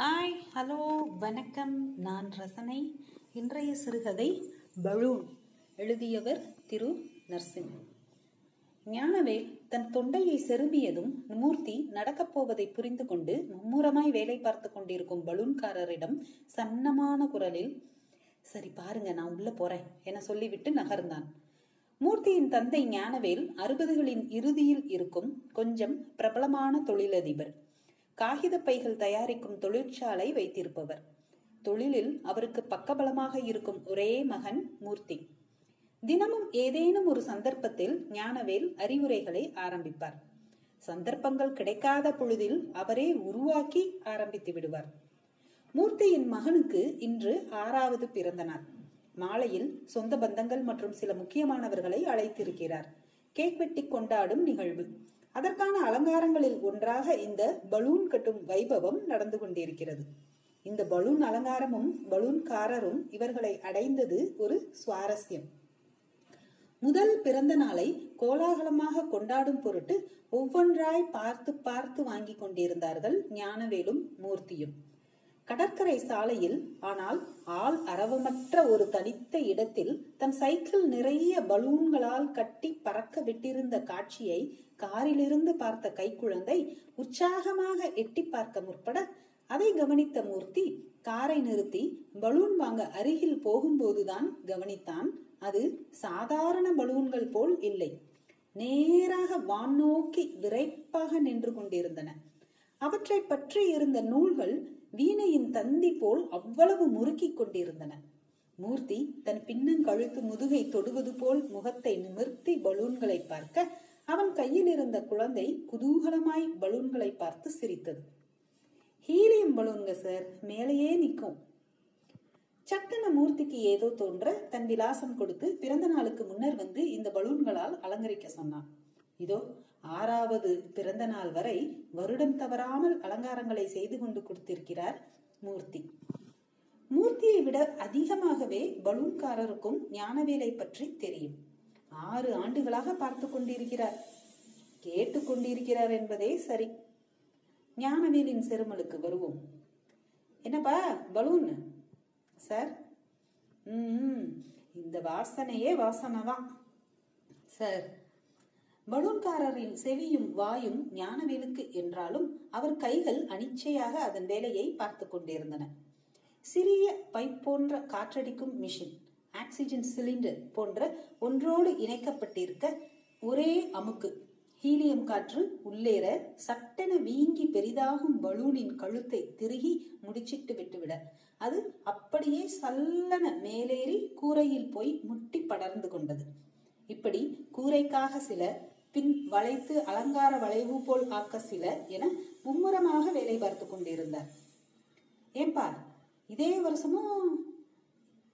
Hi hello வணக்கம். நான் ரசனை. இன்றைய சிறுகதை பலூன். எழுதியவர் திரு. நர்சிம் ஞானவேல் தன் தொண்டையை செருமியதும் மூர்த்தி நடக்கப் போவதை புரிந்து கொண்டு மும்முரமாய் வேலை பார்த்து கொண்டிருக்கும் பலூன்காரரிடம் சன்னமான குரலில் சரி பாருங்க நான் உள்ள போறேன் என சொல்லிவிட்டு நகர்ந்தான். மூர்த்தியின் தந்தை ஞானவேல் அறுபதுகளின் இறுதியில் இருக்கும் கொஞ்சம் பிரபலமான தொழிலதிபர். காகித பைகள் தயாரிக்கும் தொழிற்சாலை வைத்திருப்பவர். தொழிலில் அவருக்கு பக்கபலமாக இருக்கும் ஒரே மகன் மூர்த்தி. தினமும் ஏதேனும் ஒரு சந்தர்ப்பத்தில் ஞானவேல் அறிவுரைகளை ஆரம்பிப்பார். சந்தர்ப்பங்கள் கிடைக்காத பொழுதில் அவரே உருவாக்கி ஆரம்பித்து விடுவார். மூர்த்தியின் மகனுக்கு இன்று ஆறாவது பிறந்த நாள் மாலையில் சொந்த பந்தங்கள் மற்றும் சில முக்கியமானவர்களை அழைத்திருக்கிறார். கேக் வெட்டி கொண்டாடும் நிகழ்வு. அதற்கான அலங்காரங்களில் ஒன்றாக இந்த பலூன் கட்டும் வைபவம் நடந்து கொண்டிருக்கிறது. இந்த பலூன் அலங்காரமும் பலூன்காரரும் இவர்களை அடைந்தது ஒரு சுவாரஸ்யம். முதல் பிறந்த நாளை கோலாகலமாக கொண்டாடும் பொருட்டு ஒவ்வொன்றாய் பார்த்து பார்த்து வாங்கி கொண்டிருந்தார்கள் ஞானவேலும் மூர்த்தியும். கடற்கரை சாலையில் ஆனால் ஆள் அரவமற்ற ஒரு தனித்த இடத்தில் தன் சைக்கிள் நிறைய பலூன்களால் கட்டி பறக்க விட்டிருந்த காட்சியை காரிலிருந்து பார்த்த கைக்குழந்தை உற்சாகமாக எட்டி பார்க்க முற்பட அதை கவனித்த மூர்த்தி காரை நிறுத்தி பலூன் வாங்க அருகில் போகும்போதுதான் கவனித்தான் அது சாதாரண பலூன்கள் போல் இல்லை. நேராக வான் நோக்கி விரைப்பாக நின்று கொண்டிருந்தன. அவற்றை பற்றி இருந்த நூல்கள் வீணையின் தந்தி போல் அவ்வளவு முறுக்கிக் கொண்டிருந்தன. மூர்த்தி தன் பின்னங்கழுத்து முதுகை தொடுவது போல் முகத்தை நிமிர்த்தி பலூன்களை பார்க்க அவன் கையில் இருந்த குழந்தை குதூகலமாய் பலூன்களை பார்த்து சிரித்தது. ஹீலியம் பலூன்க சார். மேலேயே நிற்கும். சட்டன மூர்த்திக்கு ஏதோ தோன்ற தன் விலாசம் கொடுத்து பிறந்த நாளுக்கு முன்னர் வந்து இந்த பலூன்களால் அலங்கரிக்க சொன்னான். இதோ ஆறாவது பிறந்த நாள் வரை வருடம் தவறாமல் அலங்காரங்களை செய்து கொண்டு கொடுத்திருக்கிறார் மூர்த்தி. மூர்த்தியை விட அதிகமாகவே பலூன்காரருக்கும் ஞானவேலை பற்றி தெரியும். ஆறு ஆண்டுகளாக பார்த்து கொண்டிருக்கிறார். கேட்டு கொண்டிருக்கிறார் என்பதே சரி. ஞானவேலின் செருமலுக்கு வருவோம். என்னப்பா பலூன்? சார்? ம் இந்த வாசனையே வாசனை தான் சார் பலூன்காரரின் செவியும் வாயும் ஞானவேலுக்கு என்றாலும் அவர் கைகள் அனிச்சையாக அதன் வேலையை பார்த்து கொண்டிருந்தன. சிறிய பைப் போன்ற காற்றடிக்கும் மிஷின் ஆக்சிஜன் சிலிண்டர் போன்ற ஒன்றோடு இணைக்கப்பட்டிருக்க ஒரே அமுக்கு ஹீலியம் காற்று உள்ளேற சட்டென வீங்கி பெரிதாகும் பலூனின் கழுத்தை திருகி முடிச்சிட்டு விட்டுவிட. அது அப்படியே சல்லன மேலேறி கூரையில் போய் முட்டி படர்ந்து கொண்டது. இப்படி கூரைக்காக சில பின் வளைத்து அலங்கார வளைவு போல் ஆக்க சிலர் என மும்முரமாக வேலை பார்த்து கொண்டிருந்தார். ஏன்பா இதே வருஷமும்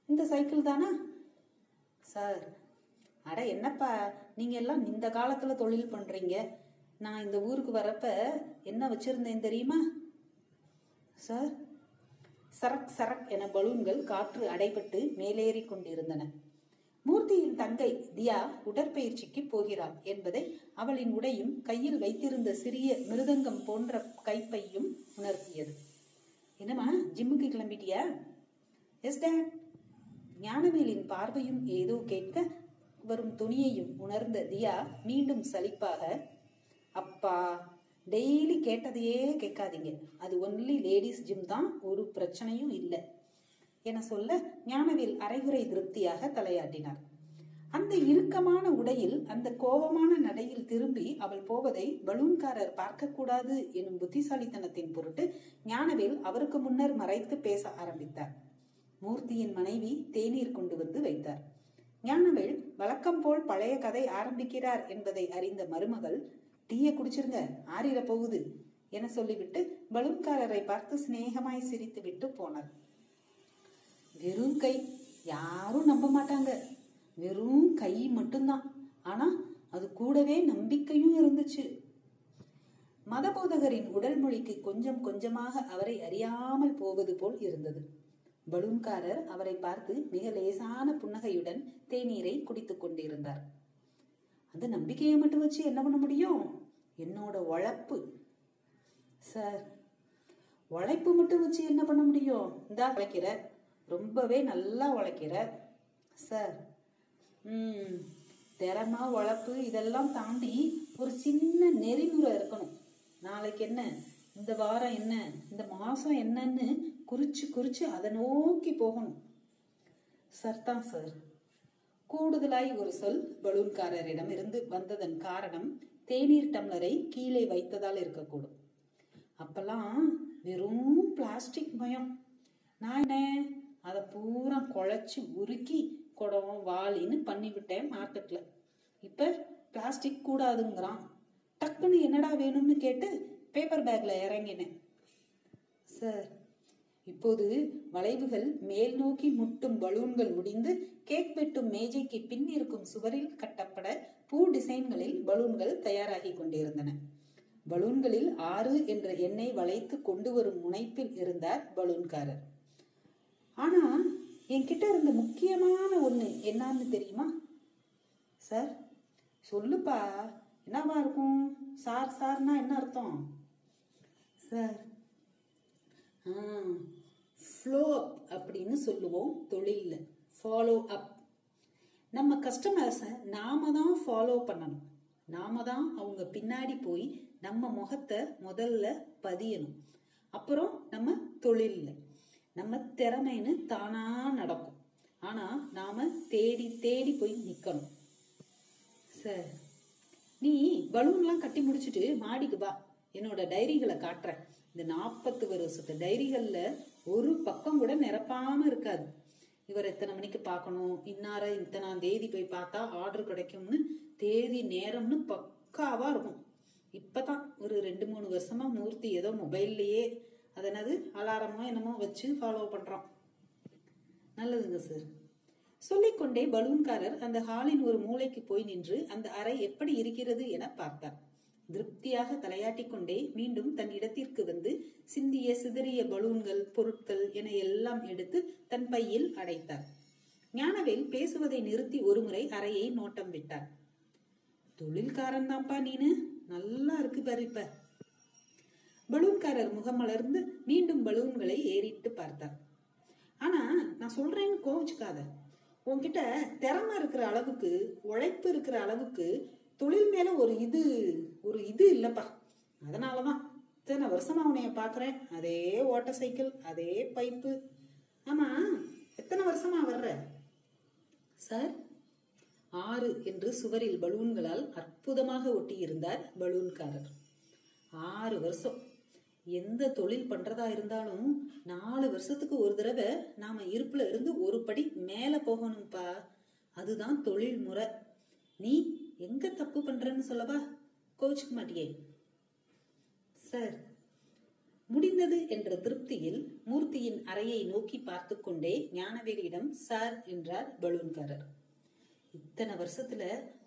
இந்த சைக்கிள் தானா? சார் அட என்னப்பா நீங்க எல்லாம் இந்த காலத்துல தொழில் பண்றீங்க. நான் இந்த ஊருக்கு வரப்ப என்ன வச்சிருந்தேன் தெரியுமா? சார் சரக் சரக் என பலூன்கள் காற்று அடைபட்டு மேலேறி கொண்டிருந்தன. மூர்த்தியின் தங்கை தியா உடற்பயிற்சிக்கு போகிறாள் என்பதை அவளின் உடையும் கையில் வைத்திருந்த சிறிய மிருதங்கம் போன்ற கைப்பையும் உணர்த்தியது. என்னம்மா ஜிம்முக்கு கிளம்பிட்டியா? எஸ் டேட் ஞானவேலின் பார்வையும் ஏதோ கேட்க வரும் துணியையும் உணர்ந்த தியா மீண்டும் சலிப்பாக அப்பா டெய்லி கேட்டதையே கேட்காதீங்க. அது ஒன்லி லேடிஸ் ஜிம் தான். ஒரு பிரச்சனையும் இல்லை. என சொல்ல ஞானவேல் அரைகுறை திருப்தியாக தலையாட்டினார். அந்த இறுக்கமான உடையில் அந்த கோபமான நடையில் திரும்பி அவள் போவதை பலூன்காரர் பார்க்கக்கூடாது எனும் புத்திசாலித்தனத்தின் பொருட்டு ஞானவேல் அவருக்கு முன்னர் மறைத்து பேச ஆரம்பித்தார். மூர்த்தியின் மனைவி தேநீர் கொண்டு வந்து வைத்தார். ஞானவேல் வழக்கம் போல் பழைய கதை ஆரம்பிக்கிறார் என்பதை அறிந்த மருமகள் டீயை குடிச்சிருங்க ஆறிட போகுது என சொல்லிவிட்டு பலூன்காரரை பார்த்து சிநேகமாய் சிரித்து விட்டு போனார் வெறும் கை. யாரும் நம்ப மாட்டாங்க. வெறும் கை மட்டும்தான். ஆனா அது கூடவே நம்பிக்கையும் இருந்துச்சு. மதபோதகரின் உடல் மொழிக்கு கொஞ்சம் கொஞ்சமாக அவரை அறியாமல் போவது போல் இருந்தது. பலூன்காரர் அவரை பார்த்து மிக லேசான புன்னகையுடன் தேநீரை குடித்துக் கொண்டிருந்தார். அந்த நம்பிக்கையை மட்டும் வச்சு என்ன பண்ண முடியும்? என்னோட உழைப்பு. சார் உழைப்பு மட்டும் வச்சு என்ன பண்ண முடியும்? இந்தா உழைக்கிற ரொம்பவே நல்லா உழைக்கிற சார் ம் திறமா உழைப்பு இதெல்லாம் தாண்டி ஒரு சின்ன நெறிமுறை இருக்கணும். நாளைக்கு என்ன? இந்த வாரம் என்ன? இந்த மாசம் என்னன்னு குறிச்சு குறிச்சு அதை நோக்கி போகணும். சார் தான் சார் கூடுதலாய் ஒரு சொல் பலூன்காரரிடம் இருந்து வந்ததன் காரணம் தேநீர் டம்ளரை கீழே வைத்ததால் இருக்கக்கூடும். அப்பெல்லாம் வெறும் பிளாஸ்டிக் பயம் நான் என்ன? அதை பூரா குழச்சி உருக்கி குடம் வாளின்னு பண்ணிவிட்டேன் மார்க்கெட்ல இப்ப பிளாஸ்டிக் கூடாதுங்கிறான். டக்குன்னு என்னடா வேணும்னு கேட்டு பேப்பர் பேக்ல இறங்கினேன். சார் இப்போது வளைவுகள் மேல் நோக்கி முட்டும் பலூன்கள் முடிந்து கேக் வெட்டும் மேஜைக்கு பின் இருக்கும் சுவரில் கட்டப்பட பூ டிசைன்களில் பலூன்கள் தயாராகி கொண்டிருந்தன. பலூன்களில் ஆறு என்ற எண்ணை வளைத்து கொண்டு வரும் முனைப்பில் இருந்தார் பலூன்காரர் ஆனா என்கிட்ட இருந்த முக்கியமான ஒண்ணு என்னன்னு தெரியுமா? சார் சொல்லுப்பா. என்னவா இருக்கும்? சார் சார்னா என்ன அர்த்தம்? சார் ஃப்ளோ அப் அப்படின்னு சொல்லுவோம் தொழிலில். ஃபாலோ அப் நம்ம கஸ்டமர்ஸை நாம தான் ஃபாலோ பண்ணணும். நாம தான் அவங்க பின்னாடி போய் நம்ம முகத்தை முதல்ல பதியணும். அப்புறம் நம்ம தொழிலில். நம்ம திறமைன்னு தானா நடக்கும். ஆனா நாம தேடி தேடி போய் நிக்கணும். சார் நீ பலூன்லாம் கட்டி முடிச்சிட்டு மாடிக்கு வா. என்னோட டைரிகளை காட்டுறேன். இந்த நாற்பத்து வருஷத்து டைரிகள்ல ஒரு பக்கம் கூட நிரப்பாம இருக்காது. இவர் எத்தனை மணிக்கு பார்க்கணும்? இன்னார இத்தனாம் தேதி போய் பார்த்தா ஆர்டர் கிடைக்கும்னு தேதி நேரம்னு பக்காவா இருக்கும். இப்பதான் ஒரு ரெண்டு மூணு வருஷமா மூர்த்தி ஏதோ மொபைல்லையே அதனது அலாரமோ என்னமோ வச்சு ஃபாலோ பண்றோம். நல்லதுங்க சார் சொல்லிக்கொண்டே பலூன்காரர் அந்த ஹாலின் ஒரு மூலைக்கு போய் நின்று அந்த அறை எப்படி இருக்கிறது என பார்த்தார். திருப்தியாக தலையாட்டிக் கொண்டே மீண்டும் தன் இடத்திற்கு வந்து சிந்திய சிதறிய பலூன்கள் பொருட்கள் என எல்லாம் எடுத்து தன் பையில் அடைத்தார். ஞானவேல் பேசுவதை நிறுத்தி ஒருமுறை அறையை நோட்டம் விட்டார். தொழில்காரன் தான்ப்பா நீனு. நல்லா இருக்கு பாரு இப்ப. பலூன்காரர் முகமலர்ந்து மீண்டும் பலூன்களை ஏறிட்டு பார்த்தார் ஆனா நான் சொல்றேன்னு கோவிச்சுக்காத. உன்கிட்ட திறமை இருக்கிற அளவுக்கு உழைப்பு இருக்கிற அளவுக்கு தொழில் மேல ஒரு இது ஒரு இது இல்லப்பா. அதனாலதான் இத்தனை வருஷமா உன்னைய பாக்குறேன். அதே ஓட்ட சைக்கிள் அதே பைப்பு. ஆமா எத்தனை வருஷமா வர்ற? சார் ஆறு என்று சுவரில் பலூன்களால் அற்புதமாக ஒட்டியிருந்தார் பலூன்காரர். ஆறு வருஷம். எந்த தொழில் பண்றதா இருந்தாலும் நாலு வருஷத்துக்கு ஒரு தடவை நாம இருப்புல இருந்து ஒரு படி மேல போகணும்ப்பா அதுதான் தொழில் முறை. நீ எங்க தப்பு பண்றன்னு சொல்லவா? கோச்சுக்க மாட்டியே. சார் முடிந்தது என்ற திருப்தியில் மூர்த்தியின் அறையை நோக்கி பார்த்து கொண்டே ஞானவேலியிடம் சார் என்றார் பலூன்காரர். இத்தனை வருஷத்துல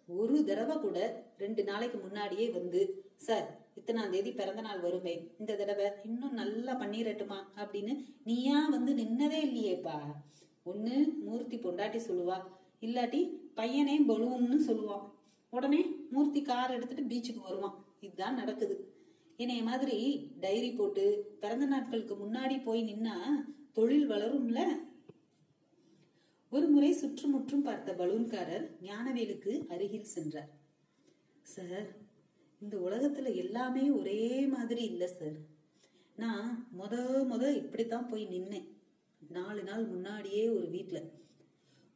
ஒரு தடவை கூட ரெண்டு நாளைக்கு முன்னாடியே வந்து சார் இத்தனாம் தேதி பிறந்த நாள் வருமே. இந்த தடவை இன்னும் நல்லா பண்ணிடட்டுமா அப்படின்னு நீயா வந்து நின்னதே இல்லையேப்பா. ஒண்ணு மூர்த்தி பொண்டாட்டி சொல்லுவா. இல்லாட்டி பையனே பலூன்னு சொல்லுவான் உடனே மூர்த்தி கார் எடுத்துட்டு பீச்சுக்கு வருவான். இதுதான் நடக்குது. என்னைய மாதிரி டைரி போட்டு பிறந்த நாட்களுக்கு முன்னாடி போய் நின்னா தொழில் வளரும்ல? ஒரு முறை சுற்றுமுற்றும் பார்த்த பலூன்காரர் ஞானவேலுக்கு அருகில் சென்றார். சார் இந்த உலகத்துல எல்லாமே ஒரே மாதிரி இல்லை சார் நான் முத முத இப்படித்தான் போய் நின்னேன். நாலு நாள் முன்னாடியே ஒரு வீட்டில்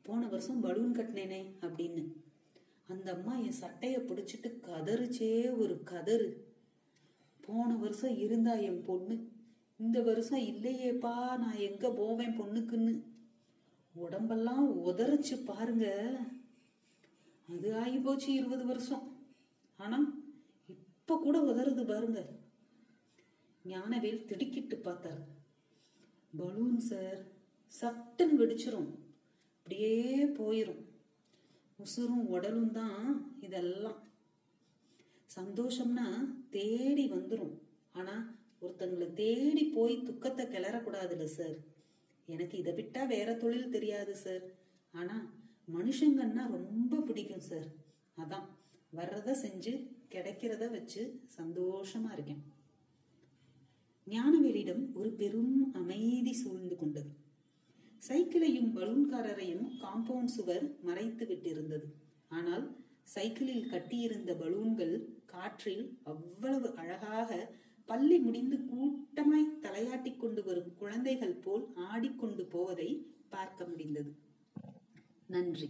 போன வருஷம் பலூன் கட்டினேனே அப்படின்னு. அந்த அம்மா என் சட்டையை பிடிச்சிட்டு கதறுச்சே ஒரு கதறு. போன வருஷம் இருந்தா என் பொண்ணு. இந்த வருஷம் இல்லையேப்பா நான் எங்க போவேன் பொண்ணுக்குன்னு. உடம்பெல்லாம் உதறிச்சு பாருங்க. அது ஆகி போச்சு இருபது வருஷம். ஆனா இப்ப கூட உதறுது பாருங்க. ஞானவேல் திடுக்கிட்டு பார்த்தார். பலூன் சார் சட்டுன்னு வெடிச்சிரும். அப்படியே போயிரும். உசுரும் உடலும் தான் இதெல்லாம். சந்தோஷம்னா தேடி வந்துடும் ஆனா ஒருத்தங்களை தேடி போய் துக்கத்தை கிளறக்கூடாதுல்ல சார். எனக்கு இதை விட்டா வேற தொழில் தெரியாது சார். ஆனா மனுஷங்கன்னா ரொம்ப பிடிக்கும் சார். அதான் வர்றத செஞ்சு கிடைக்கிறத வச்சு சந்தோஷமா இருக்கேன். ஞானவேலிடம் ஒரு பெரும் அமைதி சூழ்ந்து கொண்டது. சைக்கிளையும் பலூன்காரரையும் காம்பவுண்ட் சுவர் மறைத்து விட்டிருந்தது. ஆனால் சைக்கிளில் கட்டியிருந்த பலூன்கள் காற்றில் அவ்வளவு அழகாக பள்ளி முடிந்து கூட்டமாய் தலையாட்டிக் கொண்டு வரும் குழந்தைகள் போல் ஆடிக்கொண்டு போவதை பார்க்க முடிந்தது. நன்றி.